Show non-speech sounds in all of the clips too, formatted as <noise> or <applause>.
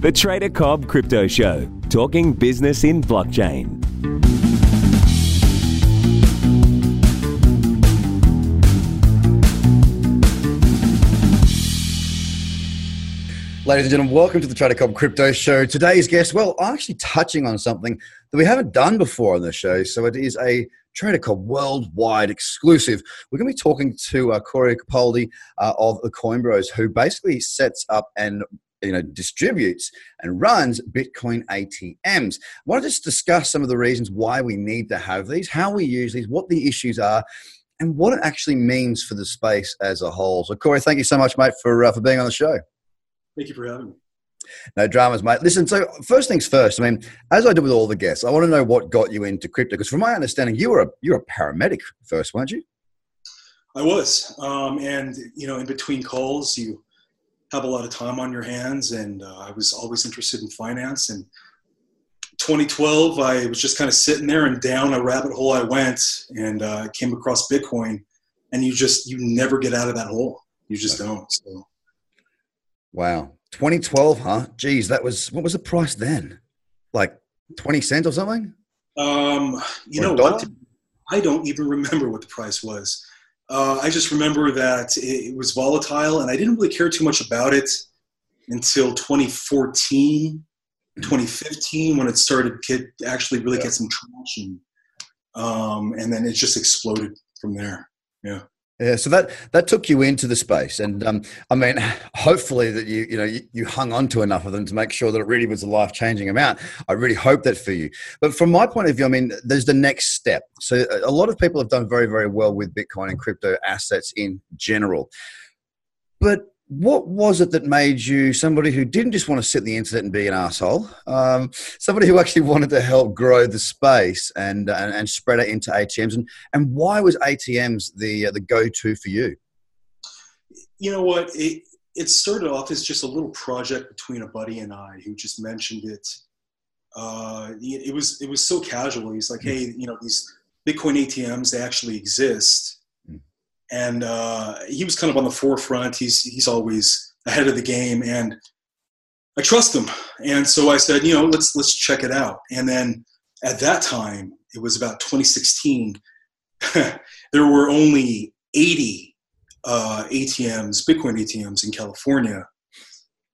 The Trader Cobb Crypto Show, talking business in blockchain. Ladies and gentlemen, welcome to the Trader Cobb Crypto Show. Today's guest, well, I'm actually touching on something that we haven't done before on the show. So it is a Trader Cobb worldwide exclusive. We're going to be talking to uh, Corey Capaldi uh, of the Coin Bros, who basically sets up and you know distributes and runs bitcoin atms i want to just discuss some of the reasons why we need to have these how we use these what the issues are and what it actually means for the space as a whole so corey thank you so much mate for uh, for being on the show Thank you for having me. No dramas, mate. Listen, so first things first. I mean, as I do with all the guests, I want to know what got you into crypto. Because from my understanding, you were a you're a paramedic first, weren't you? I was, um, and you know, in between calls, you have a lot of time on your hands, and uh, I was always interested in finance. And 2012, I was just kind of sitting there, and down a rabbit hole I went, and uh, came across Bitcoin. And you just you never get out of that hole. You just don't. So Wow. 2012, huh? Geez, that was what was the price then? Like 20 cents or something? Um, you Or know what? I don't even remember what the price was. Uh, I just remember that it, it was volatile, and I didn't really care too much about it until 2014, 2015, when it started to get, actually really Yeah. get some traction, um, and then it just exploded from there. Yeah. Yeah, so that that took you into the space, and um, I mean, hopefully that you you know you, you hung on to enough of them to make sure that it really was a life changing amount. I really hope that for you. But from my point of view, I mean, there's the next step. So a a lot of people have done very very well with Bitcoin and crypto assets in general. But what was it that made you somebody who didn't just want to sit in the internet and be an asshole? Um, somebody who actually wanted to help grow the space and, and and spread it into ATMs. And and why was ATMs the uh, the go to for you? you know what it, it started off as just a little project between a buddy and i who just mentioned it uh, it, it was it was so casual he's like hey you know these bitcoin atms they actually exist. And uh, he was kind of on the forefront he's he's always ahead of the game and i trust him and so i said you know let's let's check it out and then at that time it was about 2016 <laughs> there were only 80 uh, ATMs, Bitcoin ATMs in California,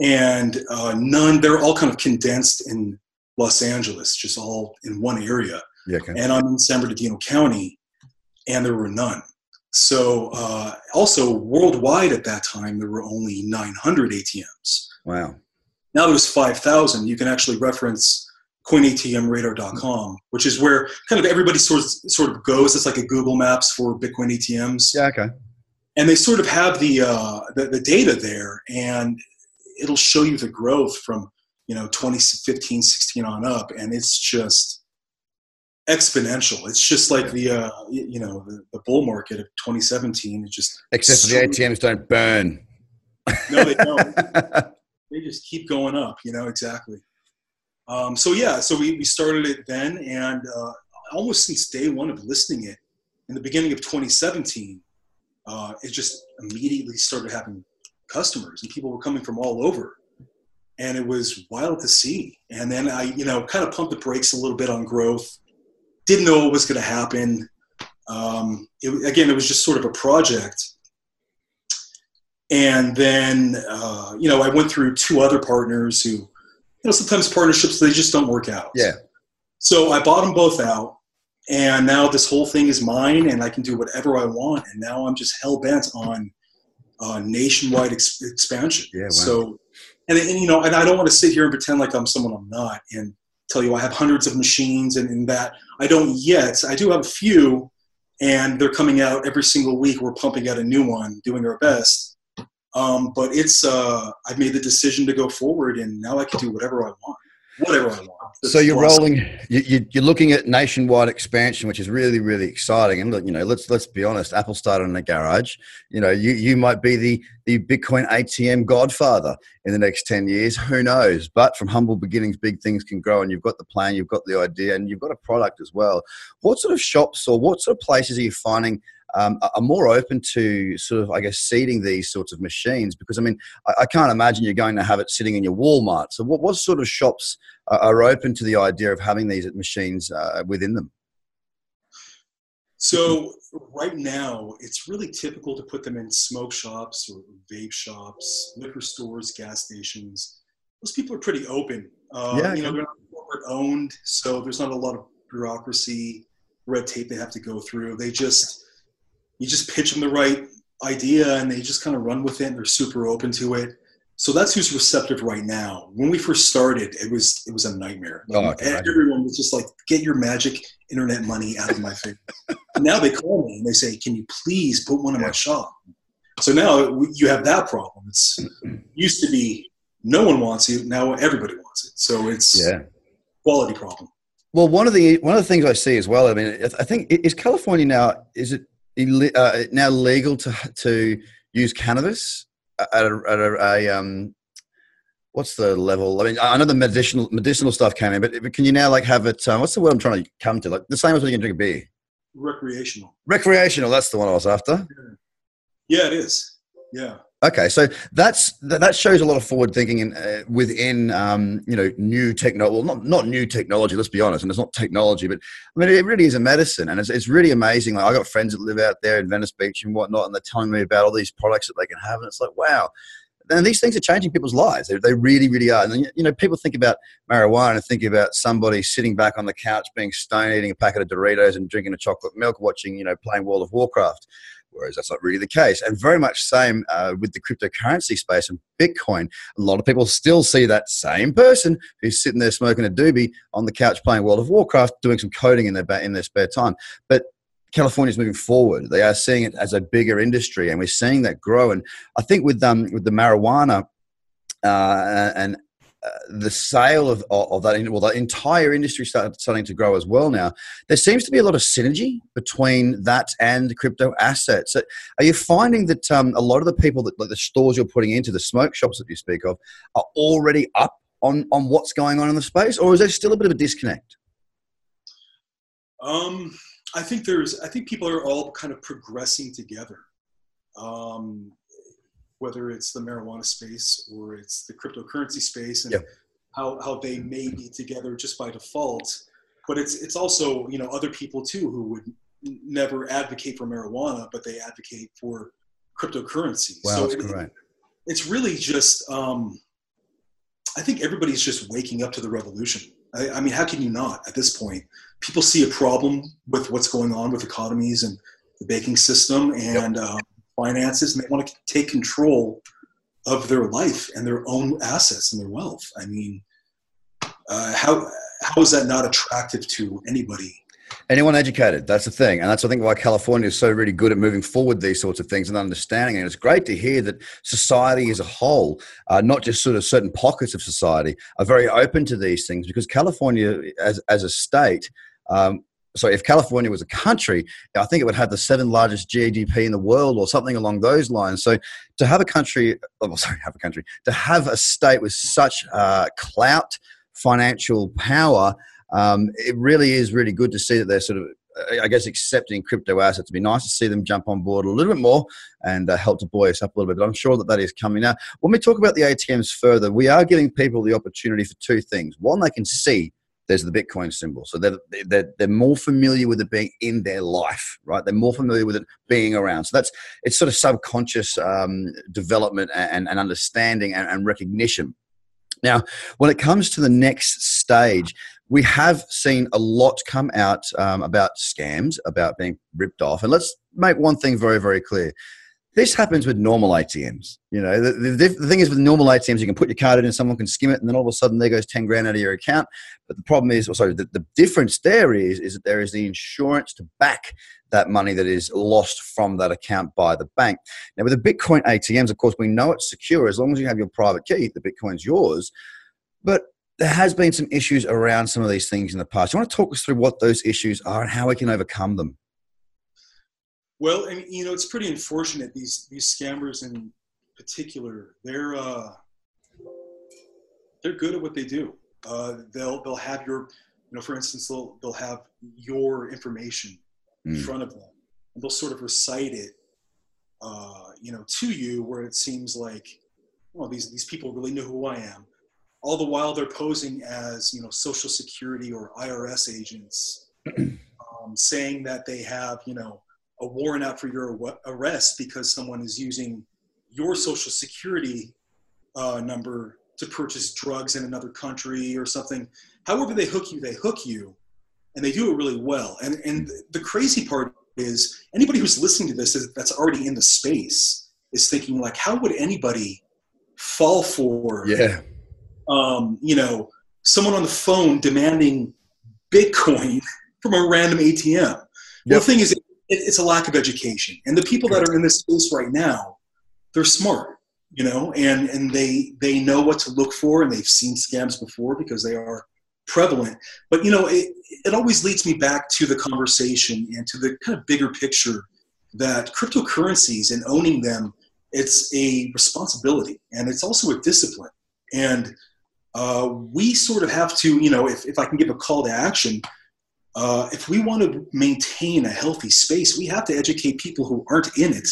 and uh, none. They're all kind of condensed in Los Angeles, just all in one area. Yeah, okay. And I'm in San Bernardino County, and there were none. So, uh, also worldwide at that time, there were only 900 ATMs. Wow. Now there's 5,000. You can actually reference coinatmradar.com, which is where kind of everybody sort of, sort of goes. It's like a Google Maps for Bitcoin ATMs Yeah, okay. and they sort of have the, uh, the the data there and it'll show you the growth from you know 2015 16 on up and it's just exponential. It's just like the uh, you know the, the bull market of 2017 it just Except for the ATMs don't burn. no they don't. <laughs> They just keep going up you know exactly. Um, so yeah so we, we started it then and uh, almost since day one of listing it in the beginning of 2017 uh, it just immediately started having customers and people were coming from all over. And it was wild to see. And then i you know kind of pumped the brakes a little bit on growth didn't know what was going to happen um, it, again it was just sort of a project and then uh, you know i went through two other partners who you know sometimes partnerships they just don't work out Yeah. so i bought them both out and now this whole thing is mine and i can do whatever i want and now i'm just hell-bent on uh, nationwide ex- expansion Yeah, wow. so and, and you know and i don't want to sit here and pretend like i'm someone i'm not and tell you i have hundreds of machines and, and that. I don't yet. I do have a few and they're coming out every single week. We're pumping out a new one doing our best. Um, but it's uh, I've made the decision to go forward, and now I can do whatever I want, whatever I want. So you're Plus- rolling. You, you're looking at nationwide expansion, which is really, really exciting. And look, you know, let's let's be honest. Apple started in a garage. You know, you you might be the the Bitcoin ATM godfather in the next ten years. Who knows? But from humble beginnings, big things can grow. And you've got the plan, you've got the idea, and you've got a product as well. What sort of shops or what sort of places are you finding? Um, are more open to sort of, I guess, seeding these sorts of machines? Because I mean, I, I can't imagine you're going to have it sitting in your Walmart. So, what, what sort of shops are, are open to the idea of having these machines uh, within them? So right now, it's really typical to put them in smoke shops or vape shops, liquor stores, gas stations. Those people are pretty open. Uh, yeah, you know, they're not corporate owned, so there's not a lot of bureaucracy, red tape they have to go through. They just you just pitch them the right idea, and they just kind of run with it. And they're super open to it. So that's who's receptive right now. When we first started, it was it was a nightmare. Oh, everyone was just like, "Get your magic internet money out of my face." <laughs> now they call me and they say, "Can you please put one in my shop?" So now you have that problem. It's <clears throat> used to be no one wants it. Now everybody wants it. So it's yeah. quality problem. Well, one of the one of the things I see as well. I mean, I think is California now is it uh, now legal to to use cannabis at a, at a, a um, what's the level? I mean, I know the medicinal medicinal stuff came in, but can you now like have it? Um, what's the word I'm trying to come to? Like the same as when you can drink a beer. Recreational. Recreational. That's the one I was after. Yeah, it is. Yeah. Okay, so that's that shows a lot of forward thinking in, uh, within um, you know new technology. Well, not not new technology. Let's be honest, and it's not technology, but I mean it really is a medicine, and it's, it's really amazing. Like I got friends that live out there in Venice Beach and whatnot, and they're telling me about all these products that they can have, and it's like wow. And these things are changing people's lives. They, they really, really are. And you know, people think about marijuana and think about somebody sitting back on the couch, being stoned, eating a packet of Doritos and drinking a chocolate milk, watching you know, playing World of Warcraft whereas that's not really the case. And very much same uh, with the cryptocurrency space and Bitcoin. A lot of people still see that same person who's sitting there smoking a doobie on the couch playing World of Warcraft, doing some coding in their in their spare time. But California is moving forward. They are seeing it as a bigger industry, and we're seeing that grow. And I think with um, with the marijuana uh, and the sale of, of that, well, the entire industry starting to grow as well now. There seems to be a lot of synergy between that and crypto assets. Are you finding that um, a lot of the people that, like the stores you're putting into, the smoke shops that you speak of, are already up on, on what's going on in the space, or is there still a bit of a disconnect? Um, I think there's, I think people are all kind of progressing together. Um, whether it's the marijuana space or it's the cryptocurrency space and yep. how, how they may be together just by default. But it's, it's also, you know, other people too who would never advocate for marijuana, but they advocate for cryptocurrency. Wow, so that's it, correct. It's really just, um, I think everybody's just waking up to the revolution. I, I, mean, how can you not at this point? People see a problem with what's going on with economies and the banking system, and yep. um, finances and they want to take control of their life and their own assets and their wealth. I mean, uh, how how is that not attractive to anybody? Anyone educated, that's the thing. And that's, I think, why California is so really good at moving forward these sorts of things and understanding. And it's great to hear that society as a whole, uh, not just sort of certain pockets of society, are very open to these things because California, as, as a state, um, so if California was a country, I think it would have the seven largest GDP in the world or something along those lines. So to have a country, oh, <laughs> sorry, have a country, to have a state with such uh, clout, financial power, um, it really is really good to see that they're sort of I guess accepting crypto assets. It'd be nice to see them jump on board a little bit more and uh, help to buoy us up a little bit. But I'm sure that that is coming. Now, when we talk about the ATMs further, we are giving people the opportunity for two things. One, they can see there's the Bitcoin symbol. So they're, they're, they're more familiar with it being in their life, right? They're more familiar with it being around. So that's, it's sort of subconscious um, development and, and understanding and, and recognition. Now, when it comes to the next stage, we have seen a lot come out um, about scams, about being ripped off. And let's make one thing very, very clear. This happens with normal ATMs. You know, the, the, the, thing is with normal ATMs, you can put your card in and someone can skim it, and then all of a sudden there goes 10 grand out of your account. But the problem is, or sorry, the, the difference there is, is that there is the insurance to back that money that is lost from that account by the bank. Now, with the Bitcoin ATMs, of course, we know it's secure as long as you have your private key, the Bitcoin's yours. But there has been some issues around some of these things in the past. You want to talk us through what those issues are and how we can overcome them? Well, and you know, it's pretty unfortunate these these scammers in particular. They're uh, they're good at what they do. Uh, they'll they'll have your, you know, for instance, they'll they'll have your information in mm. front of them, and they'll sort of recite it, uh, you know, to you, where it seems like, well, these these people really know who I am. All the while they're posing as you know Social Security or IRS agents, <clears throat> um, saying that they have you know a warrant out for your arrest because someone is using your Social Security uh, number to purchase drugs in another country or something. However, they hook you, they hook you, and they do it really well. And and the crazy part is anybody who's listening to this that's already in the space is thinking like, how would anybody fall for? Yeah. Um, you know, someone on the phone demanding Bitcoin <laughs> from a random ATM. Yep. the thing is, it's a lack of education, and the people that are in this space right now, they're smart you know, and and they they know what to look for, and they've seen scams before because they are prevalent. But you know, it it always leads me back to the conversation and to the kind of bigger picture that cryptocurrencies and owning them, it's a responsibility and it's also a discipline. And uh, we sort of have to, you know, if, if I can give a call to action, uh, if we want to maintain a healthy space, we have to educate people who aren't in it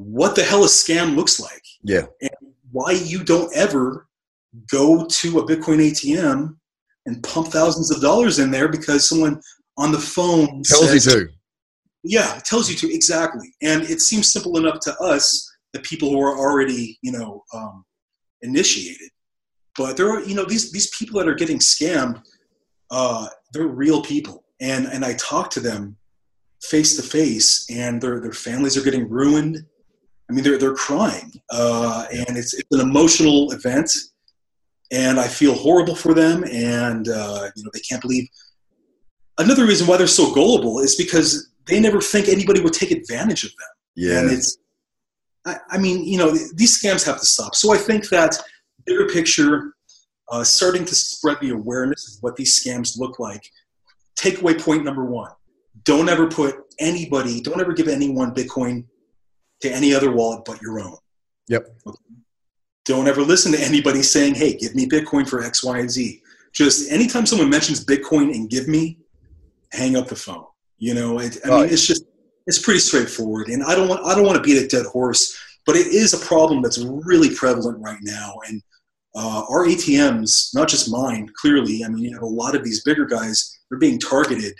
what the hell a scam looks like. Yeah. And why you don't ever go to a Bitcoin ATM and pump thousands of dollars in there because someone on the phone tells says, you to. Yeah, tells you to exactly. And it seems simple enough to us, the people who are already, you know, um, initiated. But there are, you know, these these people that are getting scammed, uh, they're real people, and and I talk to them face to face, and their their families are getting ruined I mean, they're they're crying, uh, and it's it's an emotional event, and I feel horrible for them, and uh, you know they can't believe. Another reason why they're so gullible is because they never think anybody would take advantage of them. Yeah, and it's. I, I mean, you know, these scams have to stop. So I think that bigger picture, uh, starting to spread the awareness of what these scams look like. Takeaway point number one: Don't ever put anybody, don't ever give anyone Bitcoin to any other wallet but your own. Yep. Don't ever listen to anybody saying, hey, give me Bitcoin for X, Y, and Z. Just anytime someone mentions Bitcoin and give me, hang up the phone. You know, it, I right. mean, it's just, it's pretty straightforward. And I don't want, I don't want to beat a dead horse, but it is a problem that's really prevalent right now. And uh, our ATMs, not just mine, clearly, I mean, you have a lot of these bigger guys, they're being targeted.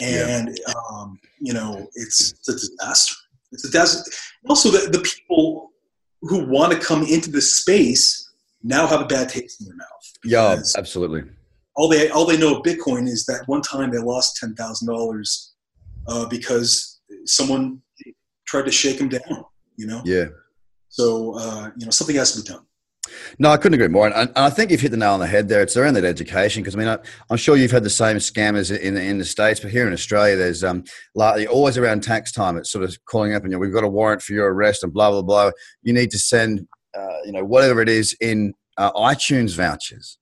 And, yeah. um, you know, it's, it's a disaster. It's a disaster. Also, the, the people who want to come into the space now have a bad taste in their mouth. Yeah, absolutely. All they all they know of Bitcoin is that one time they lost ten thousand uh, dollars because someone tried to shake them down. You know. Yeah. So uh, you know something has to be done. No, I couldn't agree more. And, and, I think you've hit the nail on the head there. It's around that education because I mean, I, am sure you've had the same scammers in the, in the states, but here in Australia, there's um, like, always around tax time. It's sort of calling up and you know, we've got a warrant for your arrest and blah blah blah. You need to send, uh, you know, whatever it is in uh, iTunes vouchers.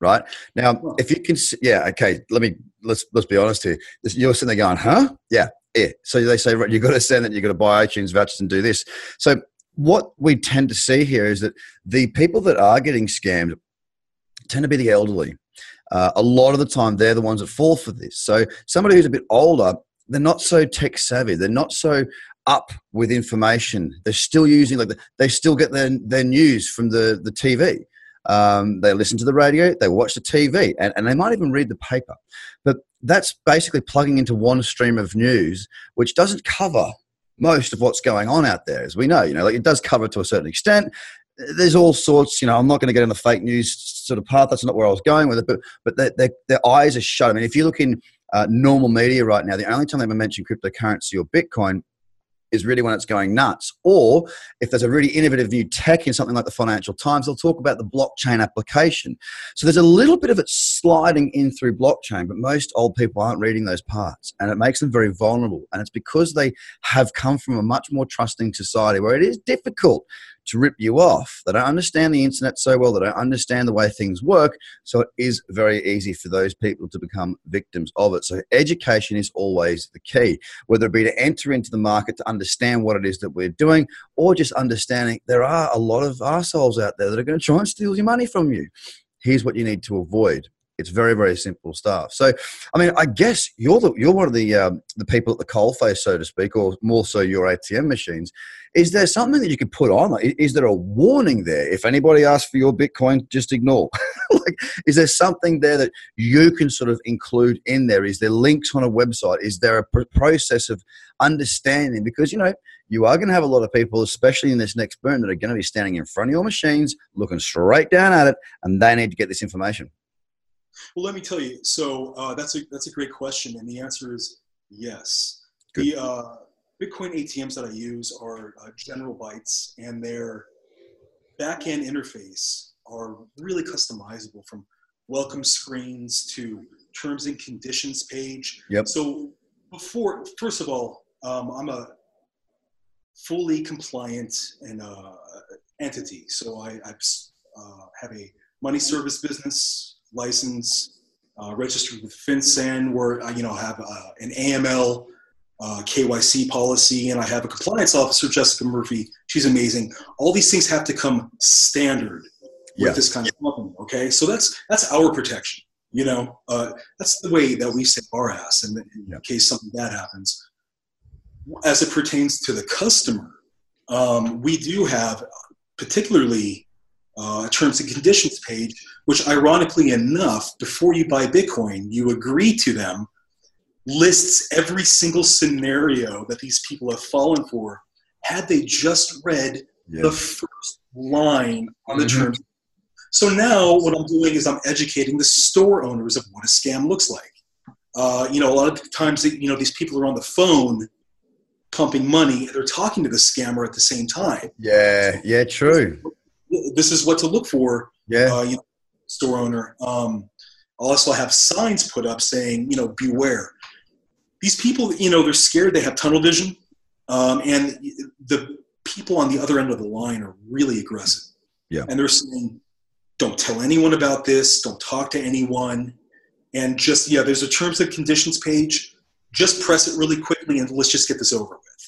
Right now, if you can, yeah, okay. Let me let's let's be honest here. You're sitting there going, huh? Yeah, yeah. So they say, right, you've got to send it. You've got to buy iTunes vouchers and do this. So what we tend to see here is that the people that are getting scammed tend to be the elderly. Uh, a lot of the time, they're the ones that fall for this. So, somebody who's a bit older, they're not so tech savvy. They're not so up with information. They're still using like they still get their their news from the the TV. Um, they listen to the radio, they watch the TV, and, and they might even read the paper. But that's basically plugging into one stream of news, which doesn't cover most of what's going on out there, as we know. You know, like it does cover to a certain extent. There's all sorts. You know, I'm not going to get in the fake news sort of path. That's not where I was going with it. But but their, their, their eyes are shut. I mean, if you look in uh, normal media right now, the only time they ever mention cryptocurrency or Bitcoin is really when it's going nuts. Or if there's a really innovative new tech in something like the Financial Times, they'll talk about the blockchain application. So there's a little bit of it sliding in through blockchain, but most old people aren't reading those parts and it makes them very vulnerable. And it's because they have come from a much more trusting society where it is difficult to rip you off. They don't understand the internet so well, they don't understand the way things work. So it is very easy for those people to become victims of it. So education is always the key, whether it be to enter into the market to understand what it is that we're doing, or just understanding there are a lot of assholes out there that are going to try and steal your money from you. Here's what you need to avoid It's very, very simple stuff. So, I mean, I guess you're the you're one of the um, the people at the coalface, so to speak, or more so your ATM machines. Is there something that you could put on? Like, is there a warning there? If anybody asks for your Bitcoin, just ignore. <laughs> like, is there something there that you can sort of include in there? Is there links on a website? Is there a pr- process of understanding? Because you know you are going to have a lot of people, especially in this next boom, that are going to be standing in front of your machines, looking straight down at it, and they need to get this information. Well, let me tell you. So uh, that's a that's a great question, and the answer is yes. Good. The uh, Bitcoin ATMs that I use are uh, General Bytes, and their backend interface are really customizable from welcome screens to terms and conditions page. Yep. So before, first of all, um, I'm a fully compliant and uh, entity. So I, I uh, have a money service business license, uh, registered with FinCEN, where I, you know have uh, an AML uh, KYC policy, and I have a compliance officer, Jessica Murphy. She's amazing. All these things have to come standard with yeah. this kind of company. Okay, so that's that's our protection. You know, uh, that's the way that we save our ass in, in yeah. case something bad happens. As it pertains to the customer, um, we do have particularly uh, terms and conditions page, which ironically enough, before you buy Bitcoin, you agree to them lists every single scenario that these people have fallen for had they just read yeah. the first line on the mm-hmm. terms. So now what I'm doing is I'm educating the store owners of what a scam looks like. Uh, you know, a lot of times, you know, these people are on the phone pumping money and they're talking to the scammer at the same time. Yeah, yeah, true. This is what to look for. Yeah. Uh, you know, store owner. Um, I'll also have signs put up saying, you know, beware these people, you know, they're scared. They have tunnel vision, um, and the people on the other end of the line are really aggressive. Yeah, and they're saying, "Don't tell anyone about this. Don't talk to anyone." And just yeah, there's a terms and conditions page. Just press it really quickly, and let's just get this over with.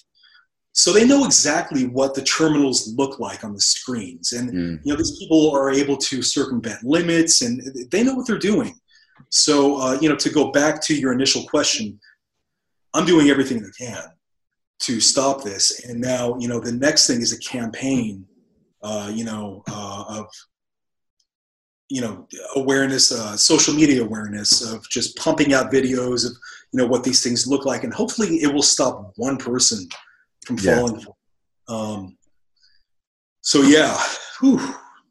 So they know exactly what the terminals look like on the screens, and mm. you know these people are able to circumvent limits, and they know what they're doing. So uh, you know, to go back to your initial question, I'm doing everything I can to stop this. And now, you know, the next thing is a campaign, uh, you know, uh, of, you know, awareness, uh, social media awareness of just pumping out videos of, you know, what these things look like. And hopefully it will stop one person from yeah. falling. Um, so yeah, whew,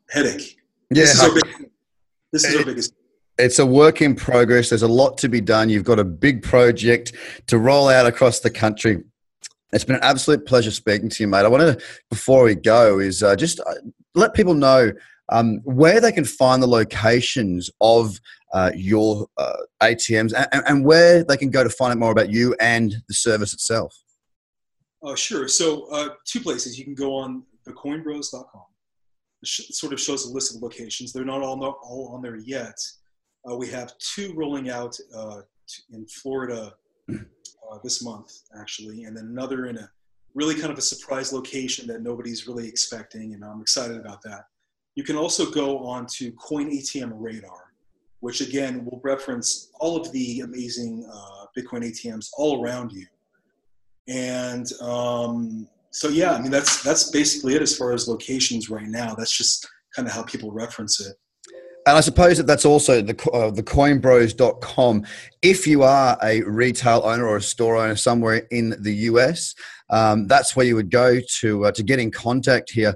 headache. Yeah. This is our, big, this is our biggest it's a work in progress. There's a lot to be done. You've got a big project to roll out across the country. It's been an absolute pleasure speaking to you, mate. I wanted to, before we go, is uh, just uh, let people know um, where they can find the locations of uh, your uh, ATMs and, and, where they can go to find out more about you and the service itself. Oh, sure. So, uh, two places. You can go on thecoinbros.com. It sort of shows a list of locations. They're not all, not all on there yet. Uh, we have two rolling out uh, in Florida <clears throat> uh, this month, actually, and then another in a really kind of a surprise location that nobody's really expecting, and I'm excited about that. You can also go on to Coin ATM Radar, which again will reference all of the amazing uh, Bitcoin ATMs all around you. And um, so, yeah, I mean that's that's basically it as far as locations right now. That's just kind of how people reference it. And I suppose that that's also the, uh, the coinbros.com. If you are a retail owner or a store owner somewhere in the US, um, that's where you would go to uh, to get in contact here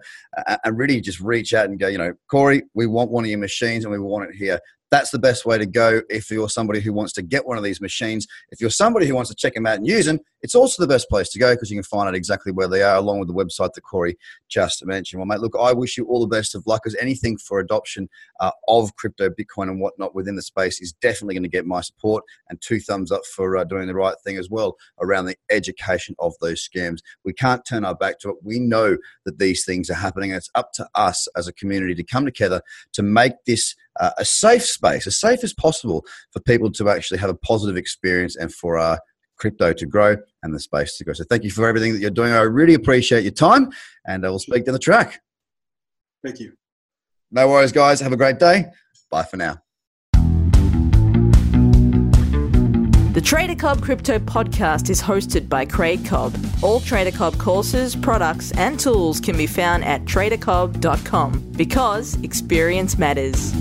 and really just reach out and go, you know, Corey, we want one of your machines and we want it here that's the best way to go if you're somebody who wants to get one of these machines. If you're somebody who wants to check them out and use them, it's also the best place to go because you can find out exactly where they are along with the website that Corey just mentioned. Well, mate, look, I wish you all the best of luck as anything for adoption uh, of crypto, Bitcoin, and whatnot within the space is definitely going to get my support and two thumbs up for uh, doing the right thing as well around the education of those scams. We can't turn our back to it. We know that these things are happening. And it's up to us as a community to come together to make this uh, a safe space, as safe as possible for people to actually have a positive experience and for our crypto to grow and the space to grow. So thank you for everything that you're doing. I really appreciate your time and uh, I will speak down the track. Thank you. No worries, guys. Have a great day. Bye for now. The Trader Cobb Crypto Podcast is hosted by Craig Cobb. All Trader Cobb courses, products, and tools can be found at tradercobb.com because experience matters.